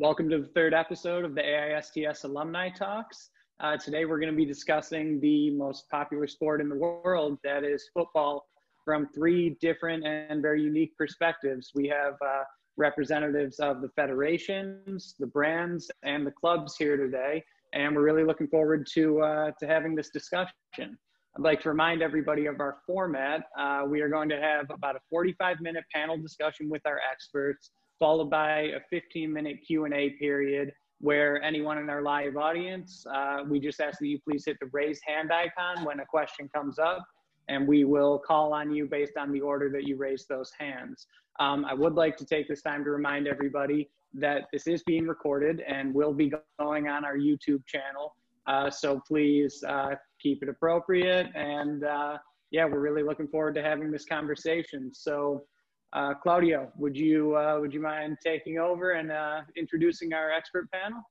Welcome to the third episode of the AISTS Alumni Talks. Uh, today we're going to be discussing the most popular sport in the world, that is football, from three different and very unique perspectives. We have uh, representatives of the federations, the brands, and the clubs here today, and we're really looking forward to, uh, to having this discussion. I'd like to remind everybody of our format. Uh, we are going to have about a 45 minute panel discussion with our experts, followed by a 15 minute Q&A period where anyone in our live audience, uh, we just ask that you please hit the raise hand icon when a question comes up and we will call on you based on the order that you raise those hands. Um, I would like to take this time to remind everybody that this is being recorded and will be going on our YouTube channel. Uh, so please uh, keep it appropriate. And uh, yeah, we're really looking forward to having this conversation. So uh, Claudio, would you, uh, would you mind taking over and uh, introducing our expert panel?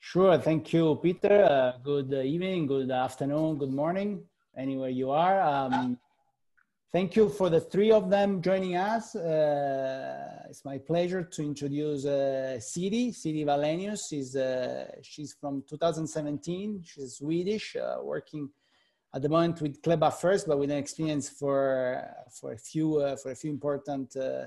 Sure, thank you, Peter. good evening, good afternoon, good morning, anywhere you are. Um, Thank you for the three of them joining us. Uh, it's my pleasure to introduce uh, Siri. Wallenius is uh, she's from 2017. She's Swedish, uh, working at the moment with Club Affairs, but with an experience for for a few uh, for a few important uh,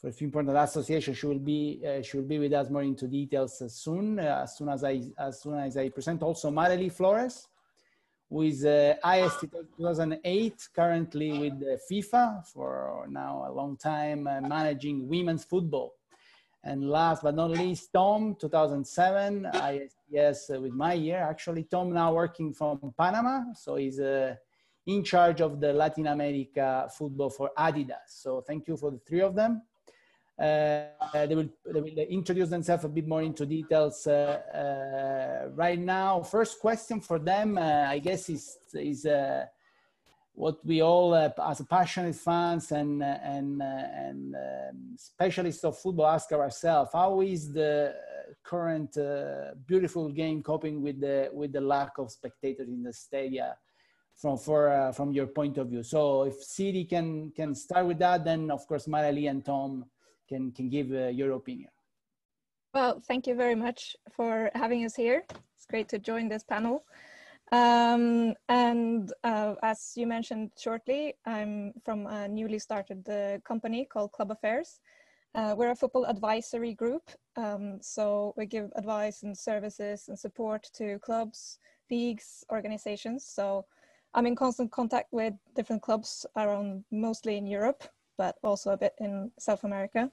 for a few important associations. She will be she will be with us more into details soon. as soon as I as soon as I present also Marely Flores with uh, IST 2008, currently with uh, FIFA for now a long time, uh, managing women's football. And last but not least, Tom, 2007, ISTS uh, with my year. Actually, Tom now working from Panama, so he's uh, in charge of the Latin America football for Adidas. So thank you for the three of them. Uh, they, will, they will introduce themselves a bit more into details uh, uh, right now. First question for them, I guess, is, is what we all, uh, as passionate fans and and uh, and um, specialists of football, ask ourselves: How is the current uh, beautiful game coping with the with the lack of spectators in the stadia? From for from your point of view, so if Siri can can start with that, then of course Marely and Tom can, can give uh, your opinion. Well, thank you very much for having us here. It's great to join this panel. Um, and uh, as you mentioned shortly, I'm from a newly started uh, company called Club Affairs. Uh, we're a football advisory group, um, so we give advice and services and support to clubs, leagues, organizations. So I'm in constant contact with different clubs around, mostly in Europe, but also a bit in South America.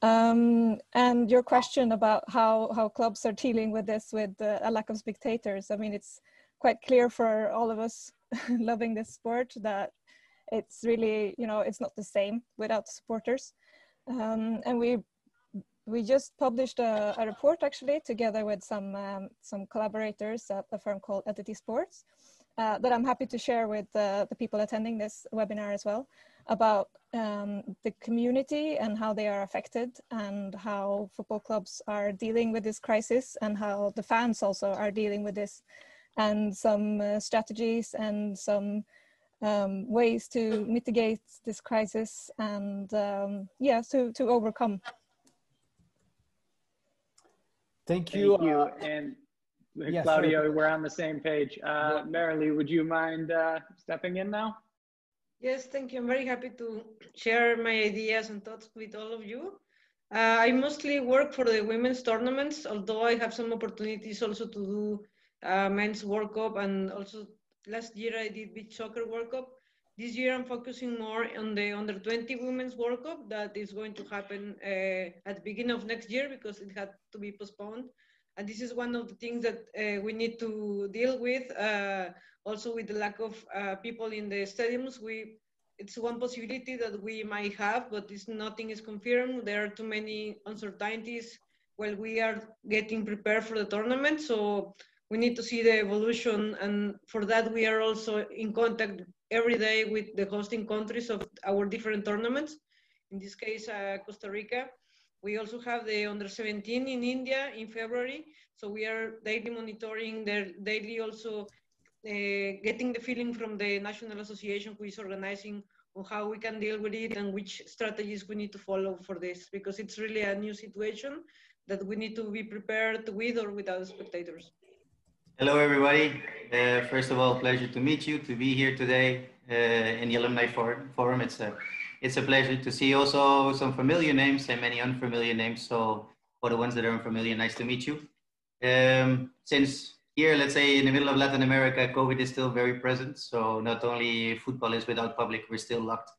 Um, and your question about how, how clubs are dealing with this with uh, a lack of spectators, I mean, it's quite clear for all of us loving this sport that it's really, you know, it's not the same without supporters. Um, and we we just published a, a, report actually together with some um, some collaborators at a firm called Entity Sports uh, that I'm happy to share with uh, the people attending this webinar as well about um, the community and how they are affected and how football clubs are dealing with this crisis and how the fans also are dealing with this and some uh, strategies and some um, ways to mitigate this crisis and um, yeah to, to overcome thank you, thank you. Uh, and yes, claudio sorry. we're on the same page uh, Marely, would you mind uh, stepping in now Yes, thank you. I'm very happy to share my ideas and thoughts with all of you. Uh, I mostly work for the women's tournaments, although I have some opportunities also to do uh, men's World Cup and also last year I did beach soccer World Cup. This year I'm focusing more on the under 20 women's World Cup that is going to happen uh, at the beginning of next year because it had to be postponed. And this is one of the things that uh, we need to deal with. Uh, also with the lack of uh, people in the stadiums, we it's one possibility that we might have, but it's, nothing is confirmed. There are too many uncertainties while we are getting prepared for the tournament. So we need to see the evolution, and for that we are also in contact every day with the hosting countries of our different tournaments. In this case, uh, Costa Rica. We also have the under 17 in India in February. So we are daily monitoring their daily also uh, getting the feeling from the National Association who is organizing on how we can deal with it and which strategies we need to follow for this because it's really a new situation that we need to be prepared with or without spectators. Hello, everybody. Uh, first of all, pleasure to meet you, to be here today uh, in the Alumni Forum. It's a, it's a pleasure to see also some familiar names and many unfamiliar names. So for the ones that are unfamiliar, nice to meet you. Um, since here, let's say in the middle of Latin America, COVID is still very present. So not only football is without public, we're still locked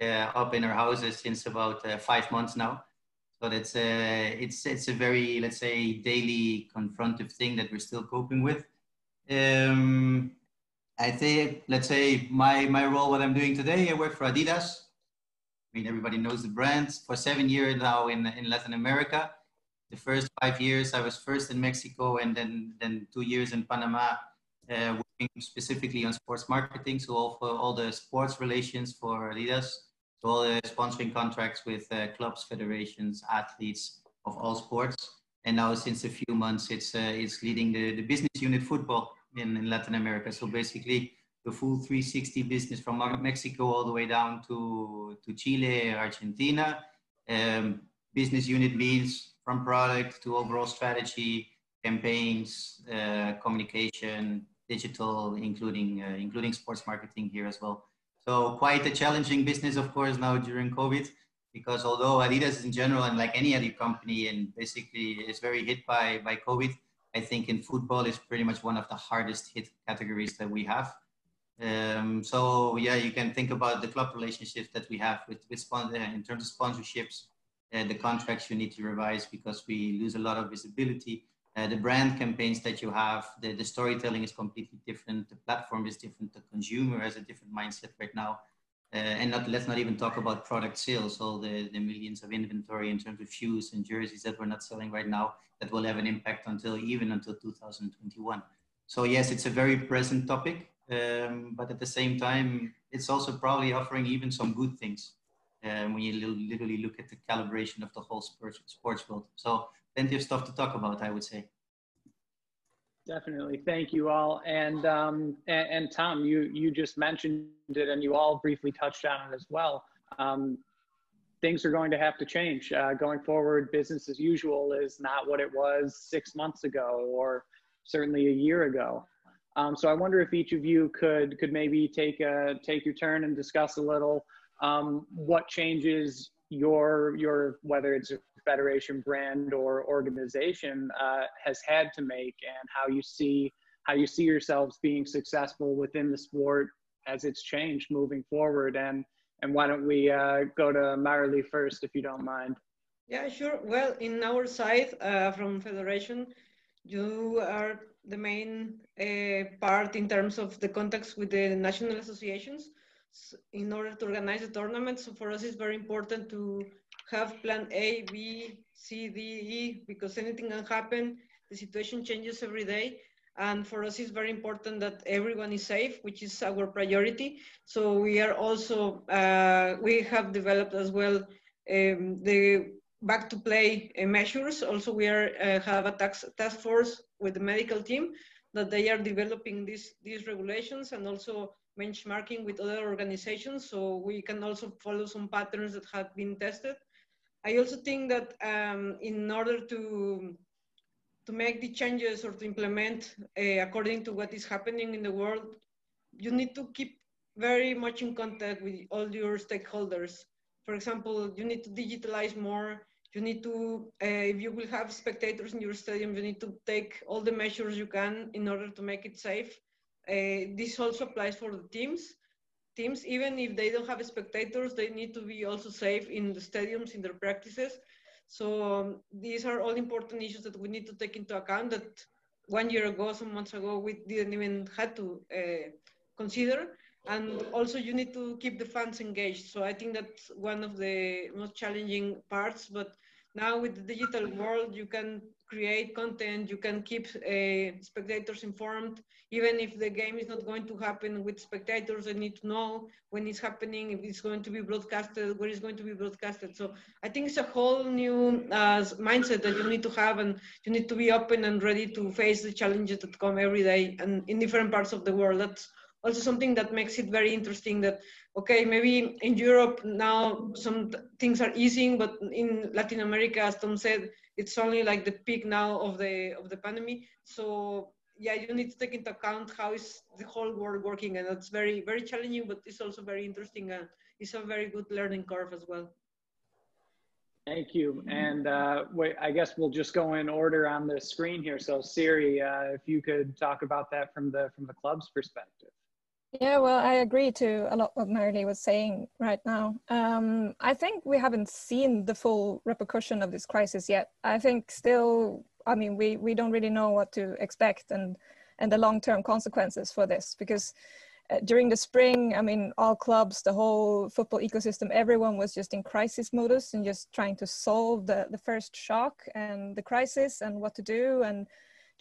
uh, up in our houses since about uh, five months now. So that's a, it's, it's a very, let's say, daily confrontive thing that we're still coping with. Um, I think, let's say, my, my role, what I'm doing today, I work for Adidas. I mean, everybody knows the brand. For seven years now in, in Latin America. The first five years, I was first in Mexico and then, then two years in Panama, uh, working specifically on sports marketing. So all, for all the sports relations for Adidas. So all the sponsoring contracts with uh, clubs, federations, athletes of all sports. And now since a few months, it's, uh, it's leading the, the business unit football in, in Latin America. So basically the full 360 business from Mexico all the way down to, to Chile, Argentina. Um, business unit means from product to overall strategy, campaigns, uh, communication, digital, including, uh, including sports marketing here as well. So quite a challenging business, of course, now during COVID, because although Adidas in general and like any other company and basically is very hit by, by COVID, I think in football is pretty much one of the hardest hit categories that we have. Um, so yeah, you can think about the club relationships that we have with, with sponsor, in terms of sponsorships, uh, the contracts you need to revise because we lose a lot of visibility. Uh, the brand campaigns that you have, the, the storytelling is completely different. The platform is different. The consumer has a different mindset right now. Uh, and not, let's not even talk about product sales, all the, the millions of inventory in terms of shoes and jerseys that we're not selling right now that will have an impact until even until 2021. So yes, it's a very present topic, um, but at the same time, it's also probably offering even some good things um, when you literally look at the calibration of the whole sports, sports world. So plenty of stuff to talk about, I would say. Definitely, thank you all, and um, and, and, Tom, you you just mentioned it, and you all briefly touched on it as well. Um, things are going to have to change uh, going forward. Business as usual is not what it was six months ago, or certainly a year ago. Um, so I wonder if each of you could could maybe take a take your turn and discuss a little um, what changes your your whether it's federation brand or organization uh, has had to make and how you see how you see yourselves being successful within the sport as it's changed moving forward. And and why don't we uh, go to Marely first if you don't mind? Yeah sure. Well in our side uh, from federation you are the main uh, part in terms of the contacts with the national associations in order to organize the tournament. So for us, it's very important to have plan A, B, C, D, E, because anything can happen. The situation changes every day. And for us, it's very important that everyone is safe, which is our priority. So we are also, uh, we have developed as well um, the back to play uh, measures. Also, we are uh, have a task, task force with the medical team that they are developing these, these regulations and also benchmarking with other organizations so we can also follow some patterns that have been tested. I also think that um, in order to to make the changes or to implement uh, according to what is happening in the world, you need to keep very much in contact with all your stakeholders. For example, you need to digitalize more. You need to, uh, if you will have spectators in your stadium, you need to take all the measures you can in order to make it safe. Uh, this also applies for the teams. Teams, even if they don't have spectators, they need to be also safe in the stadiums, in their practices. So um, these are all important issues that we need to take into account that one year ago, some months ago, we didn't even had to uh, consider. And also you need to keep the fans engaged. So I think that's one of the most challenging parts, but now with the digital world, you can create content, you can keep uh, spectators informed. Even if the game is not going to happen with spectators, they need to know when it's happening, if it's going to be broadcasted, where it's going to be broadcasted. So I think it's a whole new uh, mindset that you need to have, and you need to be open and ready to face the challenges that come every day and in different parts of the world. That's also something that makes it very interesting that okay maybe in europe now some things are easing but in latin america as tom said it's only like the peak now of the of the pandemic so yeah you need to take into account how is the whole world working and it's very very challenging but it's also very interesting and it's a very good learning curve as well Thank you. And uh, wait, I guess we'll just go in order on the screen here. So Siri, uh, if you could talk about that from the from the club's perspective. Yeah, well, I agree to a lot what Marely was saying right now. Um, I think we haven't seen the full repercussion of this crisis yet. I think still, I mean, we, we don't really know what to expect and, and the long-term consequences for this because uh, during the spring, I mean, all clubs, the whole football ecosystem, everyone was just in crisis modus and just trying to solve the, the first shock and the crisis and what to do and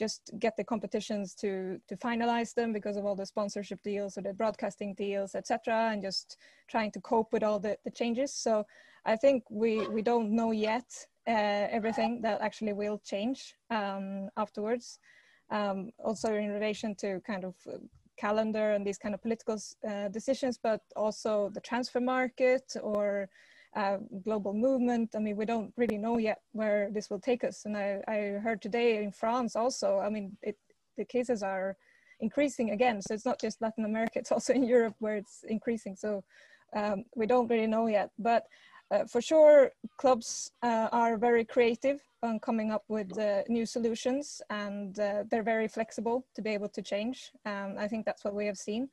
just get the competitions to to finalize them because of all the sponsorship deals or the broadcasting deals etc and just trying to cope with all the, the changes. So i think we we don't know yet uh, everything that actually will change um, afterwards. Um, also in relation to kind of calendar and these kind of political uh, decisions but also the transfer market or uh, global movement. I mean, we don't really know yet where this will take us. And I, I heard today in France also, I mean, it, the cases are increasing again. So it's not just Latin America, it's also in Europe where it's increasing. So um, we don't really know yet. But uh, for sure, clubs uh, are very creative on coming up with uh, new solutions and uh, they're very flexible to be able to change. Um, I think that's what we have seen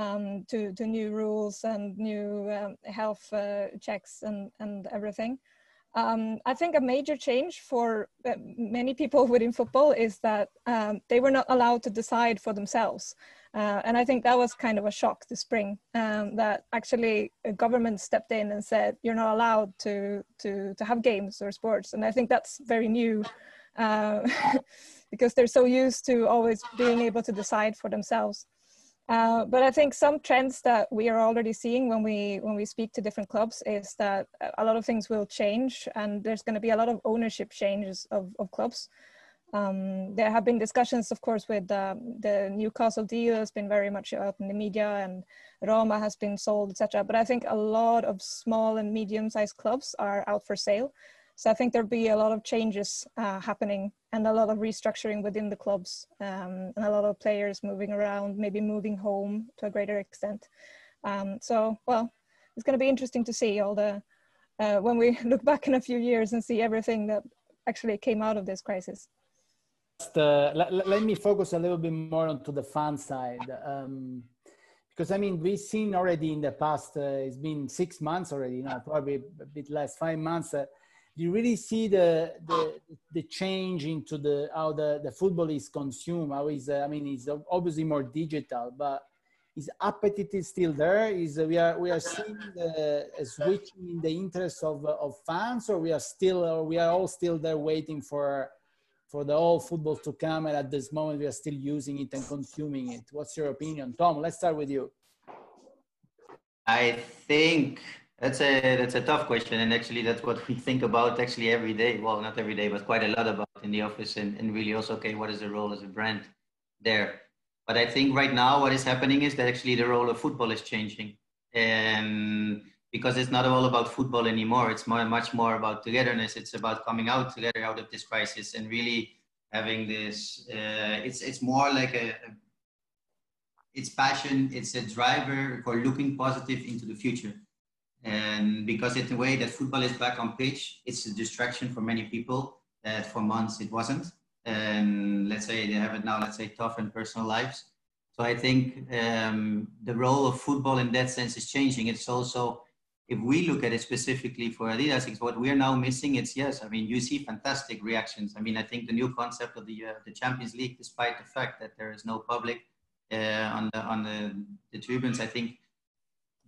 um, to, to new rules and new um, health uh, checks and, and everything. Um, I think a major change for uh, many people within football is that um, they were not allowed to decide for themselves. Uh, and I think that was kind of a shock this spring um, that actually a government stepped in and said, you're not allowed to, to, to have games or sports. And I think that's very new uh, because they're so used to always being able to decide for themselves. Uh, but I think some trends that we are already seeing when we when we speak to different clubs is that a lot of things will change, and there's going to be a lot of ownership changes of, of clubs. Um, there have been discussions, of course, with um, the Newcastle deal has been very much out in the media, and Roma has been sold, etc. But I think a lot of small and medium-sized clubs are out for sale. So I think there'll be a lot of changes uh, happening and a lot of restructuring within the clubs um, and a lot of players moving around, maybe moving home to a greater extent. Um, so, well, it's going to be interesting to see all the, uh, when we look back in a few years and see everything that actually came out of this crisis. Uh, let, let, me focus a little bit more onto the fan side. Um, because I mean, we've seen already in the past, uh, it's been six months already, you know, probably a bit less, five months, uh, you really see the, the, the change into the, how the, the football is consumed. How is, uh, I mean, it's obviously more digital, but his appetite is still there. Is uh, we are we are seeing the, a switching in the interest of of fans, or we are still or we are all still there waiting for for the whole football to come, and at this moment we are still using it and consuming it. What's your opinion, Tom? Let's start with you. I think that's a that's a tough question, and actually that's what we think about actually every day. Well, not every day, but quite a lot about in the office, and, and really also okay, what is the role as a brand there? But I think right now what is happening is that actually the role of football is changing, and because it's not all about football anymore. It's more much more about togetherness. It's about coming out together out of this crisis and really having this. Uh, it's it's more like a, a it's passion. It's a driver for looking positive into the future and because it's the way that football is back on pitch, it's a distraction for many people that for months it wasn't. And let's say they have it now, let's say tough in personal lives. So I think um, the role of football in that sense is changing. It's also, if we look at it specifically for Adidas, it's what we're now missing. It's yes, I mean, you see fantastic reactions. I mean, I think the new concept of the uh, the Champions League, despite the fact that there is no public uh, on the on the, the tribunes, I think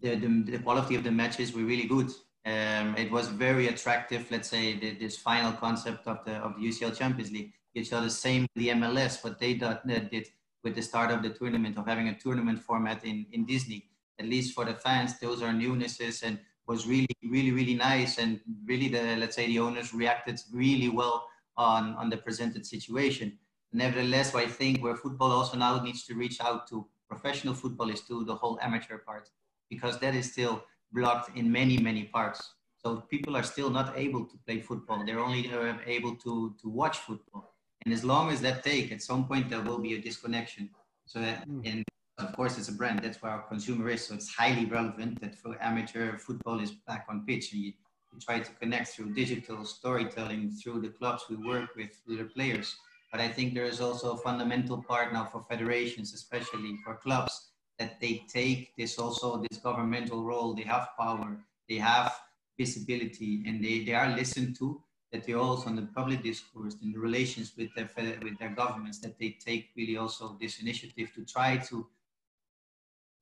the, the, the quality of the matches were really good. Um, it was very attractive. Let's say the, this final concept of the of the UCL Champions League. You saw the same the MLS, what they did, did with the start of the tournament of having a tournament format in in Disney. At least for the fans, those are newnesses and was really really really nice. And really the let's say the owners reacted really well on on the presented situation. Nevertheless, I think where football also now needs to reach out to professional football is to the whole amateur part, because that is still blocked in many, many parts. So people are still not able to play football. They're only uh, able to, to watch football. And as long as that take, at some point there will be a disconnection. So, that, mm. and of course, it's a brand. That's where our consumer is. So it's highly relevant that for amateur football is back on pitch. And you, you try to connect through digital storytelling through the clubs we work with, with the players. But I think there is also a fundamental part now for federations, especially for clubs, that they take this also this governmental role. They have power. They have visibility, and they, they are listened to that they also in the public discourse in the relations with their with their governments that they take really also this initiative to try to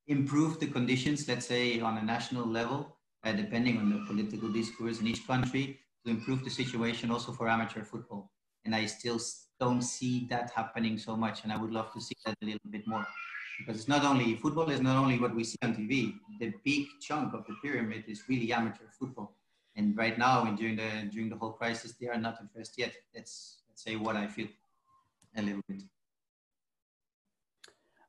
improve the conditions let's say on a national level uh, depending on the political discourse in each country to improve the situation also for amateur football and i still don't see that happening so much and i would love to see that a little bit more because it's not only football is not only what we see on tv the big chunk of the pyramid is really amateur football. And right now and during the during the whole crisis they are not addressed yet. That's let's say what i feel a little bit.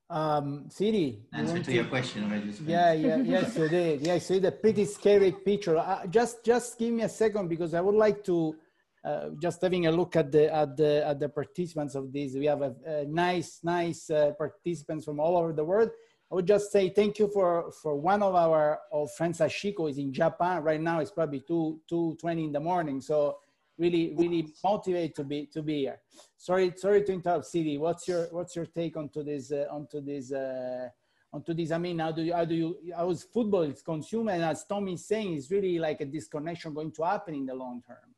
Um Siri, answer to, to, your question already yeah yeah yes you did. Yeah so the pretty scary picture. Uh, just just give me a second because i would like to uh, just having a look at the at the at the participants of this we have a, a nice nice uh, participants from all over the world I would just say thank you for, for one of our old friends, Ashiko, is in Japan right now. It's probably two two twenty in the morning. So really really motivated to be to be here. Sorry sorry to interrupt, Siri. What's your what's your take onto this uh, onto this uh, onto this? I mean, how do you how do you how is football is consumed? And as Tommy is saying, it's really like a disconnection going to happen in the long term.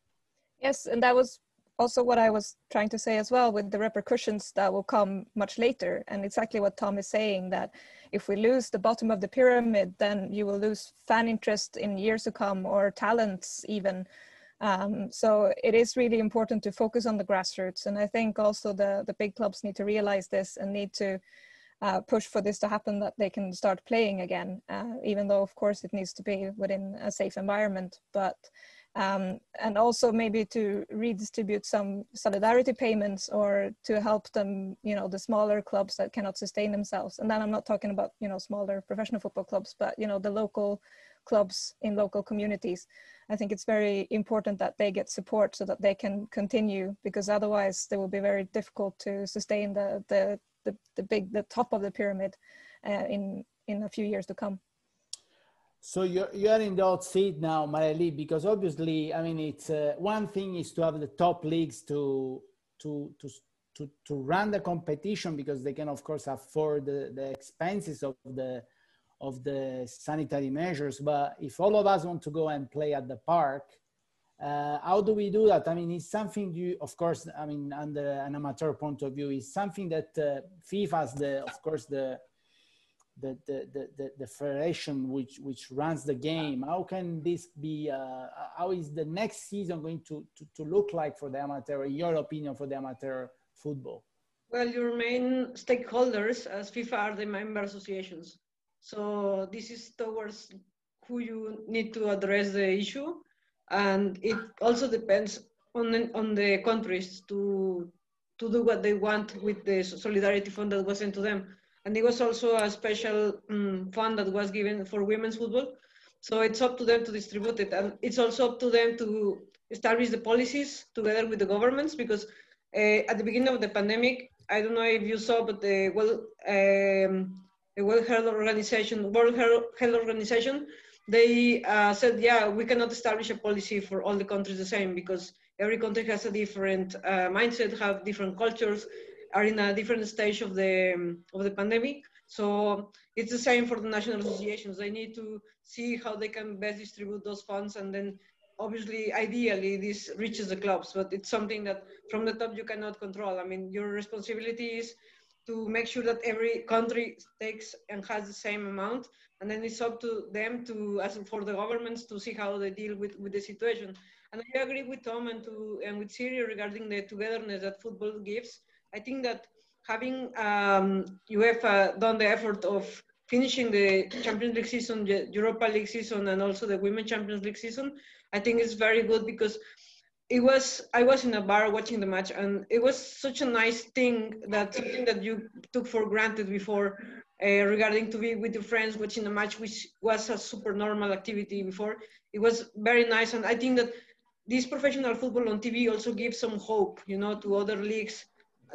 Yes, and that was also what I was trying to say as well with the repercussions that will come much later. And exactly what Tom is saying that if we lose the bottom of the pyramid, then you will lose fan interest in years to come or talents even. Um, so it is really important to focus on the grassroots. And I think also the, the big clubs need to realize this and need to uh, push for this to happen that they can start playing again, uh, even though of course it needs to be within a safe environment. But um, and also maybe to redistribute some solidarity payments or to help them, you know, the smaller clubs that cannot sustain themselves. And then I'm not talking about, you know, smaller professional football clubs, but, you know, the local clubs in local communities. I think it's very important that they get support so that they can continue because otherwise they will be very difficult to sustain the, the, the, the big, the top of the pyramid uh, in, in a few years to come. So you're, you're in the hot seat now, Marely, because obviously, I mean, it's uh, one thing is to have the top leagues to, to, to, to, to run the competition because they can, of course, afford the, the expenses of the, of the sanitary measures. But if all of us want to go and play at the park, uh, how do we do that? I mean, it's something you, of course, I mean, under an amateur point of view, is something that uh, FIFA the, of course, the the, the, the, the, federation which, which runs the game? How can this be, uh, how is the next season going to, to, to look like for the amateur, in your opinion, for the amateur football? Well, your main stakeholders as FIFA are the member associations. So this is towards who you need to address the issue. And it also depends on the, on the countries to, to do what they want with the solidarity fund that was sent to them and there was also a special um, fund that was given for women's football. So it's up to them to distribute it, and it's also up to them to establish the policies together with the governments. Because uh, at the beginning of the pandemic, I don't know if you saw, but the well, um, the World Health Organization, World Health Organization, they uh, said, yeah, we cannot establish a policy for all the countries the same because every country has a different uh, mindset, have different cultures, are in a different stage of the of the pandemic. So it's the same for the national associations. They need to see how they can best distribute those funds, and then obviously, ideally, this reaches the clubs. But it's something that from the top you cannot control. I mean, your responsibility is to make sure that every country takes and has the same amount and then it's up to them to as for the governments to see how they deal with, with the situation and i agree with tom and to and with siri regarding the togetherness that football gives I think that having um, UEFA done the effort of finishing the Champions League season, the Europa League season, and also the Women Champions League season, I think it's very good because it was I was in a bar watching the match, and it was such a nice thing that something that you took for granted before. uh, regarding to be with your friends watching a match, which was a super normal activity before. It was very nice, and I think that this professional football on TV also gives some hope, you know, to other leagues.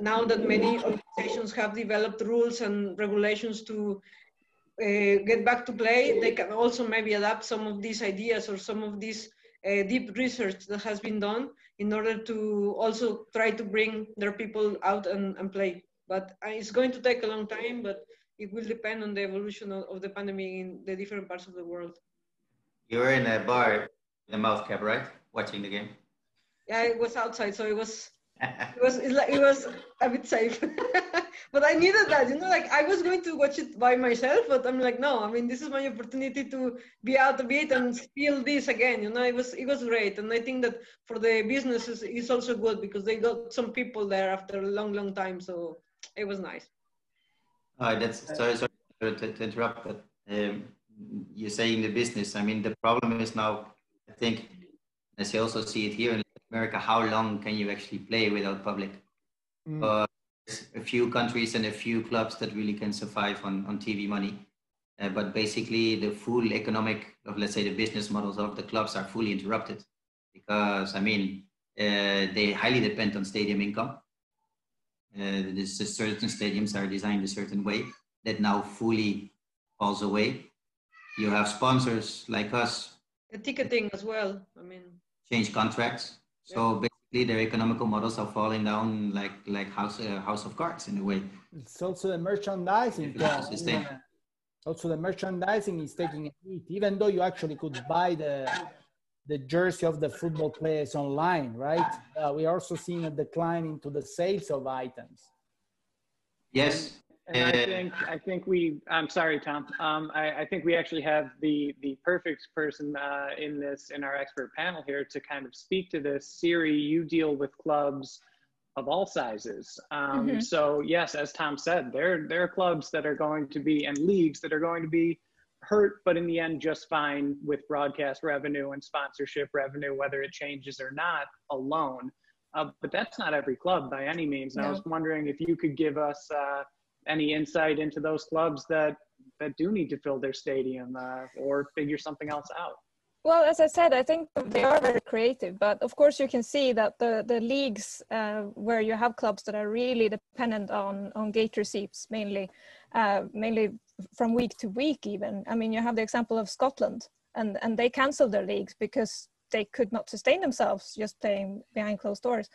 Now that many organizations have developed rules and regulations to uh, get back to play, they can also maybe adapt some of these ideas or some of this uh, deep research that has been done in order to also try to bring their people out and, and play. But uh, it's going to take a long time, but it will depend on the evolution of, of the pandemic in the different parts of the world. You were in a bar, in the mouth cap, right? Watching the game. Yeah, it was outside, so it was it was it, like, it was a bit safe. but I needed that, you know, like I was going to watch it by myself, but I'm like, no, I mean, this is my opportunity to be out a bit and feel this again. You know, it was it was great, and I think that for the businesses, it's also good because they got some people there after a long, long time, so it was nice. Oh, that's sorry, sorry to, to interrupt, but um, you're saying the business. I mean, the problem is now, I think, as you also see it here in America, how long can you actually play without public? Mm. Uh, a few countries and a few clubs that really can survive on, on TV money. Uh, but basically, the full economic of, let's say, the business models of the clubs are fully interrupted because, I mean, uh, they highly depend on stadium income. Uh, this, certain stadiums are designed a certain way that now fully falls away. You have sponsors like us. The ticketing as well. I mean, change contracts. So basically, their economical models are falling down like like house uh, house of cards in a way. It's also the merchandising. Also, the merchandising is taking a hit, even though you actually could buy the the jersey of the football players online, right? Uh, we are also seeing a decline into the sales of items. Yes, and I think I think we. I'm sorry, Tom. Um, I, I, think we actually have the the perfect person uh, in this in our expert panel here to kind of speak to this. Siri, you deal with clubs of all sizes. Um, mm-hmm. So yes, as Tom said, there there are clubs that are going to be and leagues that are going to be hurt, but in the end, just fine with broadcast revenue and sponsorship revenue, whether it changes or not alone. Uh, but that's not every club by any means. And no. I was wondering if you could give us. Uh, any insight into those clubs that that do need to fill their stadium uh, or figure something else out? Well, as I said, I think they are very creative, but of course you can see that the the leagues uh, where you have clubs that are really dependent on on gate receipts mainly, uh, mainly from week to week. Even I mean, you have the example of Scotland, and and they cancelled their leagues because they could not sustain themselves just playing behind closed doors.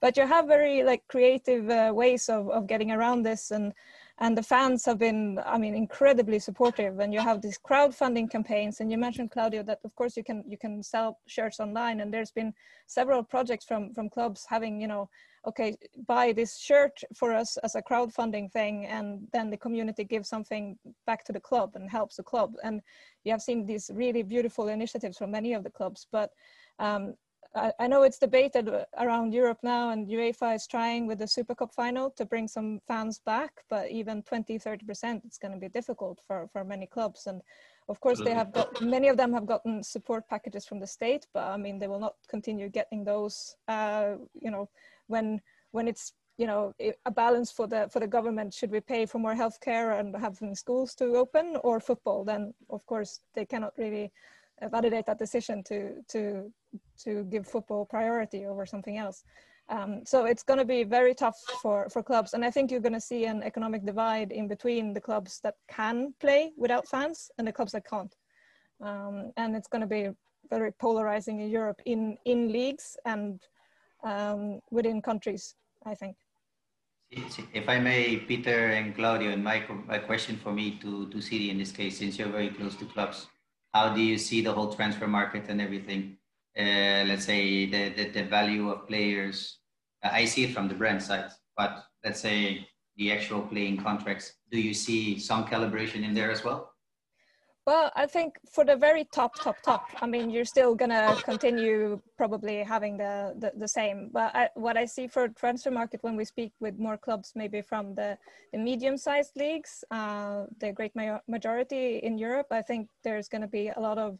But you have very like creative uh, ways of, of getting around this and and the fans have been i mean incredibly supportive. And you have these crowdfunding campaigns. And you mentioned claudio that of course you can you can sell shirts online. And there's been several projects from from clubs having you know okay buy this shirt for us as a crowdfunding thing. And then the community gives something back to the club and helps the club. And you have seen these really beautiful initiatives from many of the clubs. But um, I, I, know it's debated around Europe now, and UEFA is trying with the Super Cup final to bring some fans back, but even 20, 30%, it's going to be difficult for, for many clubs. And of course, they have got many of them have gotten support packages from the state, but I mean, they will not continue getting those, uh, you know, when when it's you know a balance for the for the government should we pay for more healthcare and having schools to open or football then of course they cannot really validate that decision to to to give football priority over something else. Um, so it's going to be very tough for for clubs, and I think you're going to see an economic divide in between the clubs that can play without fans and the clubs that can't. Um, and it's going to be very polarizing in Europe in in leagues and um, within countries. I think. If I may, Peter and Claudio, and my, my question for me to, to Siri in this case, since you're very close to clubs, how do you see the whole transfer market and everything? Uh, let's say the, the, the, value of players. Uh, I see it from the brand side, but let's say the actual playing contracts. Do you see some calibration in there as well? Well, I think for the very top, top, top, I mean, you're still gonna continue probably having the the, the same. But I, what I see for transfer market when we speak with more clubs, maybe from the, the medium-sized leagues, uh, the great majority in Europe, I think there's gonna be a lot of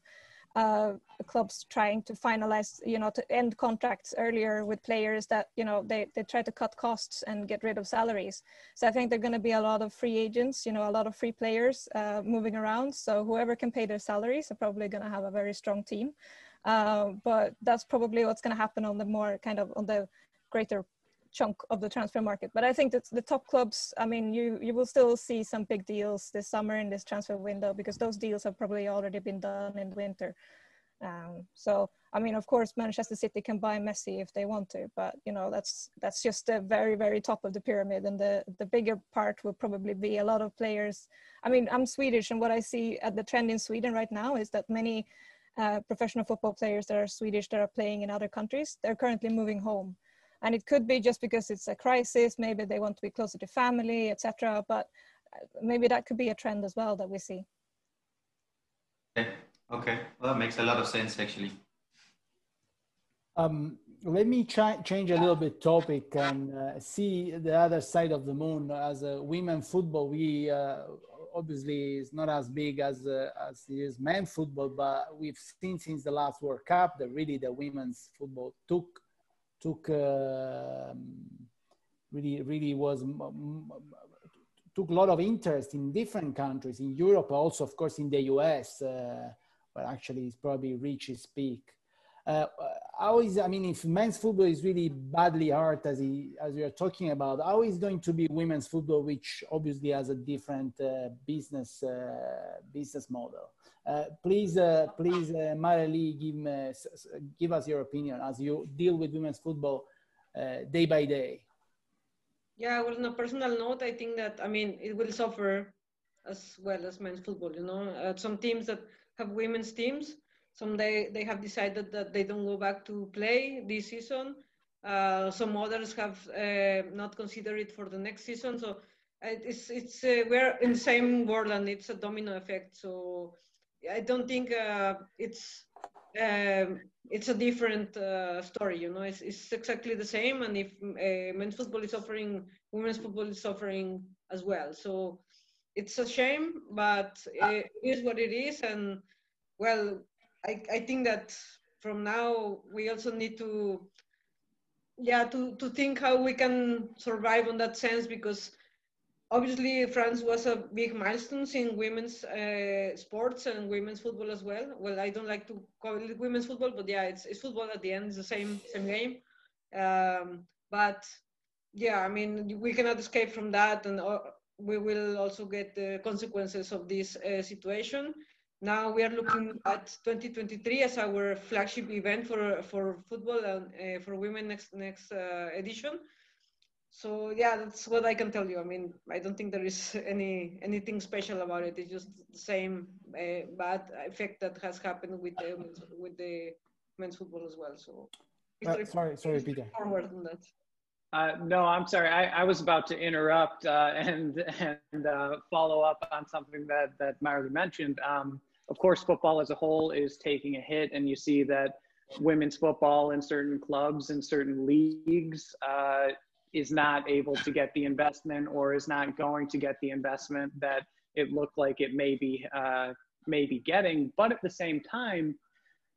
uh, clubs trying to finalize, you know, to end contracts earlier with players that, you know, they, they try to cut costs and get rid of salaries. So I think there are going to be a lot of free agents, you know, a lot of free players uh, moving around. So whoever can pay their salaries are probably going to have a very strong team. Uh, but that's probably what's going to happen on the more kind of on the greater chunk of the transfer market. But I think that the top clubs, I mean, you you will still see some big deals this summer in this transfer window because those deals have probably already been done in winter. Um, so I mean, of course, Manchester City can buy Messi if they want to, but you know that's that's just the very very top of the pyramid, and the the bigger part will probably be a lot of players. I mean, I'm Swedish, and what I see at the trend in Sweden right now is that many uh, professional football players that are Swedish that are playing in other countries, they're currently moving home and it could be just because it's a crisis maybe they want to be closer to family etc but uh, maybe that could be a trend as well that we see. Okay. Okay. Well that makes a lot of sense actually. Um, let me try, change a little bit topic and uh, see the other side of the moon. As a women football we uh, obviously is not as big as uh, as it is men football but we've seen since the last world cup that really the women's football took took uh, really really was took a lot of interest in different countries in Europe, also of course in the US, uh, but actually it's probably reached its peak. Uh, how is I mean, if men's football is really badly hurt as he, as we are talking about, how is going to be women's football, which obviously has a different uh, business uh, business model? Uh, please, uh, please, uh, Marely, give, give us your opinion as you deal with women's football uh, day by day. Yeah, well, on a personal note, I think that, I mean, it will suffer as well as men's football, you know. Uh, some teams that have women's teams, some they, they have decided that they don't go back to play this season. Uh, some others have not considered it for the next season. So it's, it's we're in the same world and it's a domino effect. So I don't think uh, it's um, it's a different uh, story. You know, it's, it's exactly the same. And if uh, men's football is suffering, women's football is suffering as well. So it's a shame, but it is what it is. And well, I, I think that from now we also need to yeah to to think how we can survive on that sense because obviously France was a big milestone in women's uh, sports and women's football as well. Well, I don't like to call it women's football, but yeah, it's, it's football at the end. It's the same same game. Um, but yeah, I mean, we cannot escape from that, and uh, we will also get the consequences of this uh, situation. Now we are looking at 2023 as our flagship event for for football and uh, for women next next uh, edition so yeah that's what i can tell you. I mean i don't think there is any anything special about it. It's just the same uh, bad effect that has happened with the with the men's football as well. So uh, sorry sorry peter. forward on that. Uh, no, I'm sorry. I, I, was about to interrupt uh, and and uh, follow up on something that that Marely mentioned. Um, of course, football as a whole is taking a hit, and you see that women's football in certain clubs and certain leagues uh, is not able to get the investment or is not going to get the investment that it looked like it may be uh, may be getting. But at the same time,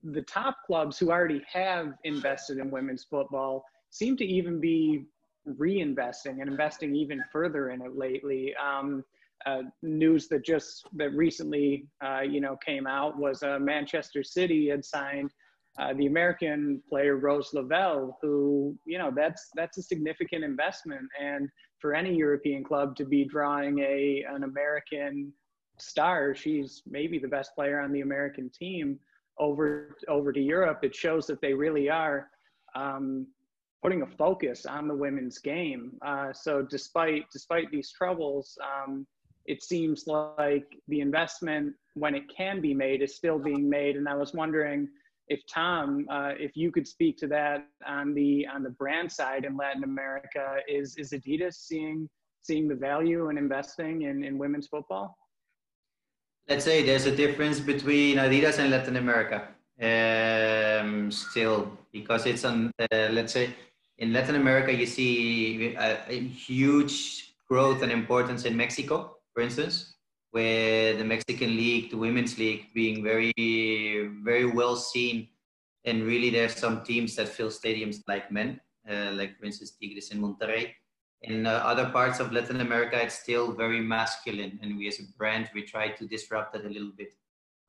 the top clubs who already have invested in women's football seem to even be reinvesting and investing even further in it lately. Um, uh, news that just that recently, uh, you know, came out was uh, Manchester City had signed uh, the American player Rose Lavelle, who you know that's that's a significant investment, and for any European club to be drawing a an American star, she's maybe the best player on the American team over over to Europe. It shows that they really are um, putting a focus on the women's game. Uh, so despite despite these troubles, um, it seems like the investment when it can be made is still being made. And I was wondering if Tom, uh, if you could speak to that on the on the brand side in Latin America, is is Adidas seeing seeing the value and in investing in, in women's football? Let's say there's a difference between Adidas and Latin America um, still because it's on uh, let's say in Latin America you see a, a huge growth and importance in Mexico, for instance, with the Mexican League, the Women's League being very, very well seen. And really, there's some teams that fill stadiums like men, uh, like for instance Tigres in Monterrey. In uh, other parts of Latin America, it's still very masculine. And we as a brand, we try to disrupt that a little bit.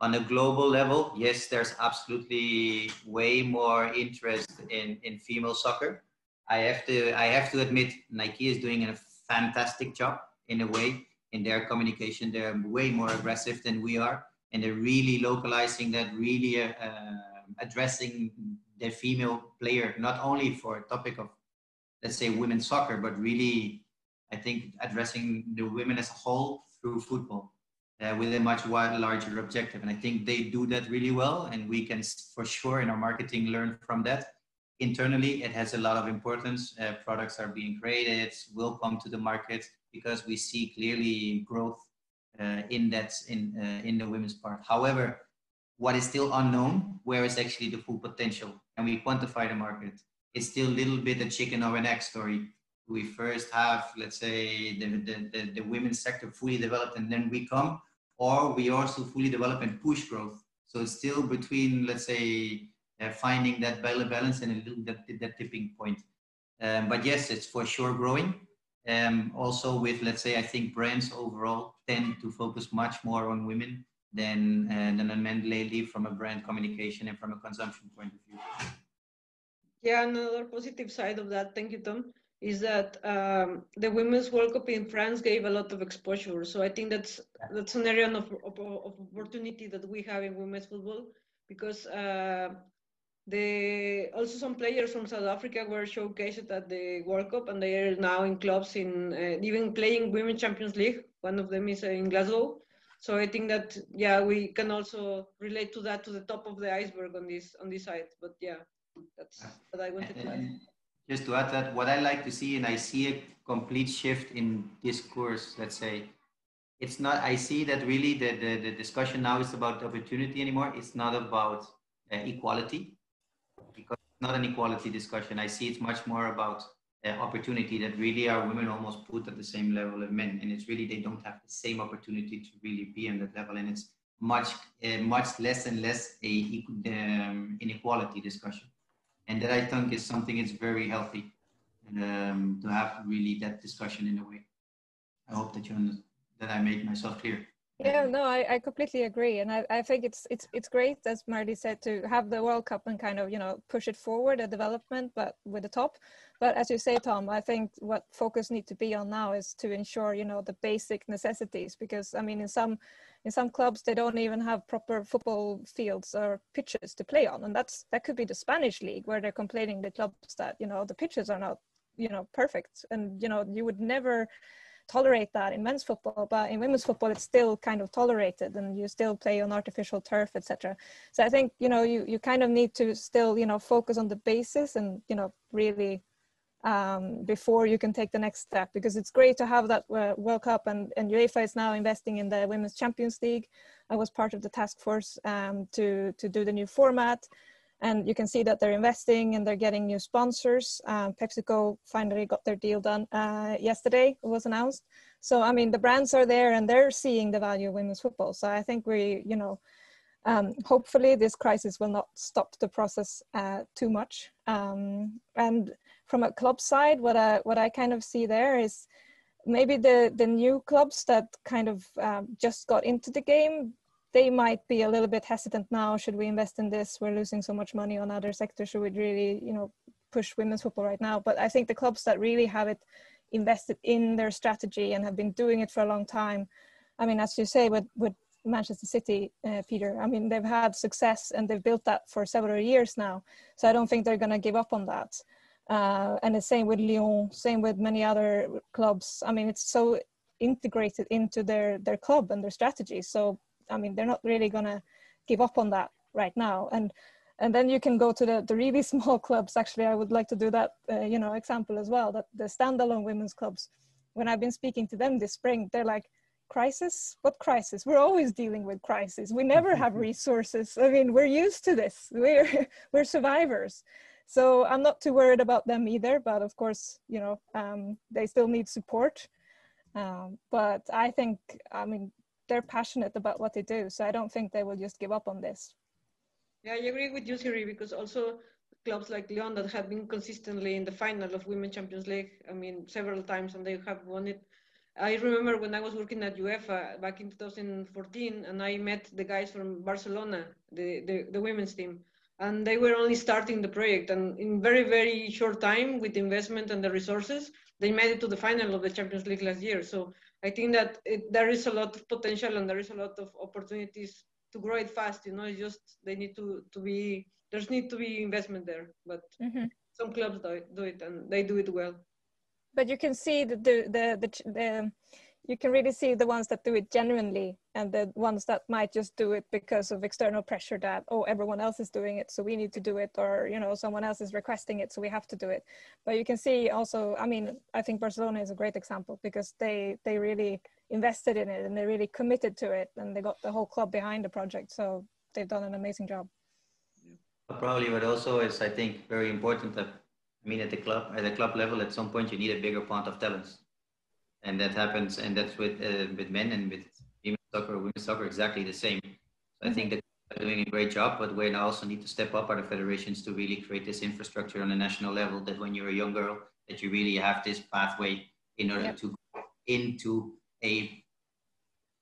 On a global level, yes, there's absolutely way more interest in, in female soccer. I have to I have to admit Nike is doing a fantastic job in a way in their communication. They're way more aggressive than we are, and they're really localizing that, really uh, addressing the female player, not only for a topic of, let's say, women's soccer, but really, I think, addressing the women as a whole through football. Uh, with a much wide, larger objective. And I think they do that really well. And we can, for sure, in our marketing, learn from that internally it has a lot of importance uh, products are being created will come to the market because we see clearly growth uh, in that in uh, in the women's part. However, what is still unknown, where is actually the full potential? And we quantify the market. It's still a little bit a chicken or an egg story. We first have, let's say, the, the, the, the women's sector fully developed and then we come, or we also fully develop and push growth. So it's still between, let's say, uh, finding that balance and a little that, that tipping point. Um, but yes, it's for sure growing. Um, also with, let's say, I think brands overall tend to focus much more on women than, uh, than on men lately from a brand communication and from a consumption point of view. Yeah, another positive side of that, thank you, Tom, is that um, the Women's World Cup in France gave a lot of exposure. So I think that's that's an area of, of, of opportunity that we have in women's football because uh, the also some players from South Africa were showcased at the World Cup, and they are now in clubs in uh, even playing Women Champions League. One of them is uh, in Glasgow. So I think that yeah, we can also relate to that to the top of the iceberg on this on this side. But yeah, that's what I wanted to add. Just to add that, what I like to see, and I see a complete shift in discourse. Let's say, it's not. I see that really the the, the discussion now is about opportunity anymore. It's not about uh, equality not an equality discussion. I see it's much more about uh, opportunity that really are women almost put at the same level as men, and it's really they don't have the same opportunity to really be on that level, and it's much uh, much less and less a um, inequality discussion, and that I think is something it's very healthy um, to have really that discussion in a way. I hope that you that I made myself clear. Yeah, no, I, I completely agree, and I, I think it's it's it's great, as Marely said, to have the World Cup and kind of you know push it forward, a development, but with the top. But as you say, Tom, I think what focus need to be on now is to ensure you know the basic necessities, because I mean, in some in some clubs they don't even have proper football fields or pitches to play on, and that's that could be the Spanish league where they're complaining the clubs that you know the pitches are not you know perfect, and you know you would never tolerate that in men's football, but in women's football, it's still kind of tolerated, and you still play on artificial turf, etc. So I think you know you you kind of need to still you know focus on the basis and you know really um, before you can take the next step because it's great to have that uh, World Cup and, and UEFA is now investing in the Women's Champions League. I was part of the task force um, to to do the new format and you can see that they're investing and they're getting new sponsors. Um, PepsiCo finally got their deal done uh, yesterday. It was announced. So I mean, the brands are there and they're seeing the value of women's football. So I think we, you know, um, hopefully this crisis will not stop the process uh, too much. Um, and from a club side, what I what I kind of see there is maybe the the new clubs that kind of um, just got into the game they might be a little bit hesitant now. Should we invest in this? We're losing so much money on other sectors. Should we really, you know, push women's football right now? But I think the clubs that really have it invested in their strategy and have been doing it for a long time. I mean, as you say, with with Manchester City, uh, Peter. I mean, they've had success and they've built that for several years now. So I don't think they're going to give up on that. Uh, and the same with Lyon, same with many other clubs. I mean, it's so integrated into their their club and their strategy. So I mean, they're not really going to give up on that right now. And and then you can go to the, the really small clubs. Actually, I would like to do that, uh, you know, example as well. That the standalone women's clubs. When I've been speaking to them this spring, they're like, crisis what crisis we're always dealing with crisis we never have resources i mean we're used to this we're we're survivors so i'm not too worried about them either but of course you know um, they still need support um, but i think i mean they're passionate about what they do. So I don't think they will just give up on this. Yeah, I agree with you, Siri, because also clubs like Lyon that have been consistently in the final of Women Champions League, I mean, several times, and they have won it. I remember when I was working at UEFA back in 2014, and I met the guys from Barcelona, the, the, the women's team, and they were only starting the project. And in very, very short time, with investment and the resources, they made it to the final of the Champions League last year. So I think that it, there is a lot of potential and there is a lot of opportunities to grow it fast. You know, it's just they need to to be there's need to be investment there, but mm-hmm. some clubs do it, do it and they do it well. But you can see that the the, the, the you can really see the ones that do it genuinely and the ones that might just do it because of external pressure that oh everyone else is doing it so we need to do it or you know someone else is requesting it so we have to do it. But you can see also i mean i think barcelona is a great example because they they really invested in it and they really committed to it and they got the whole club behind the project so they've done an amazing job. Probably but also is i think very important that i mean at the club at the club level at some point you need a bigger font of talents and that happens, and that's with uh, with men and with women's soccer, women's soccer exactly the same. So mm-hmm. I think that they're doing a great job, but we also need to step up our federations to really create this infrastructure on a national level. That when you're a young girl, that you really have this pathway in order yep. to go into a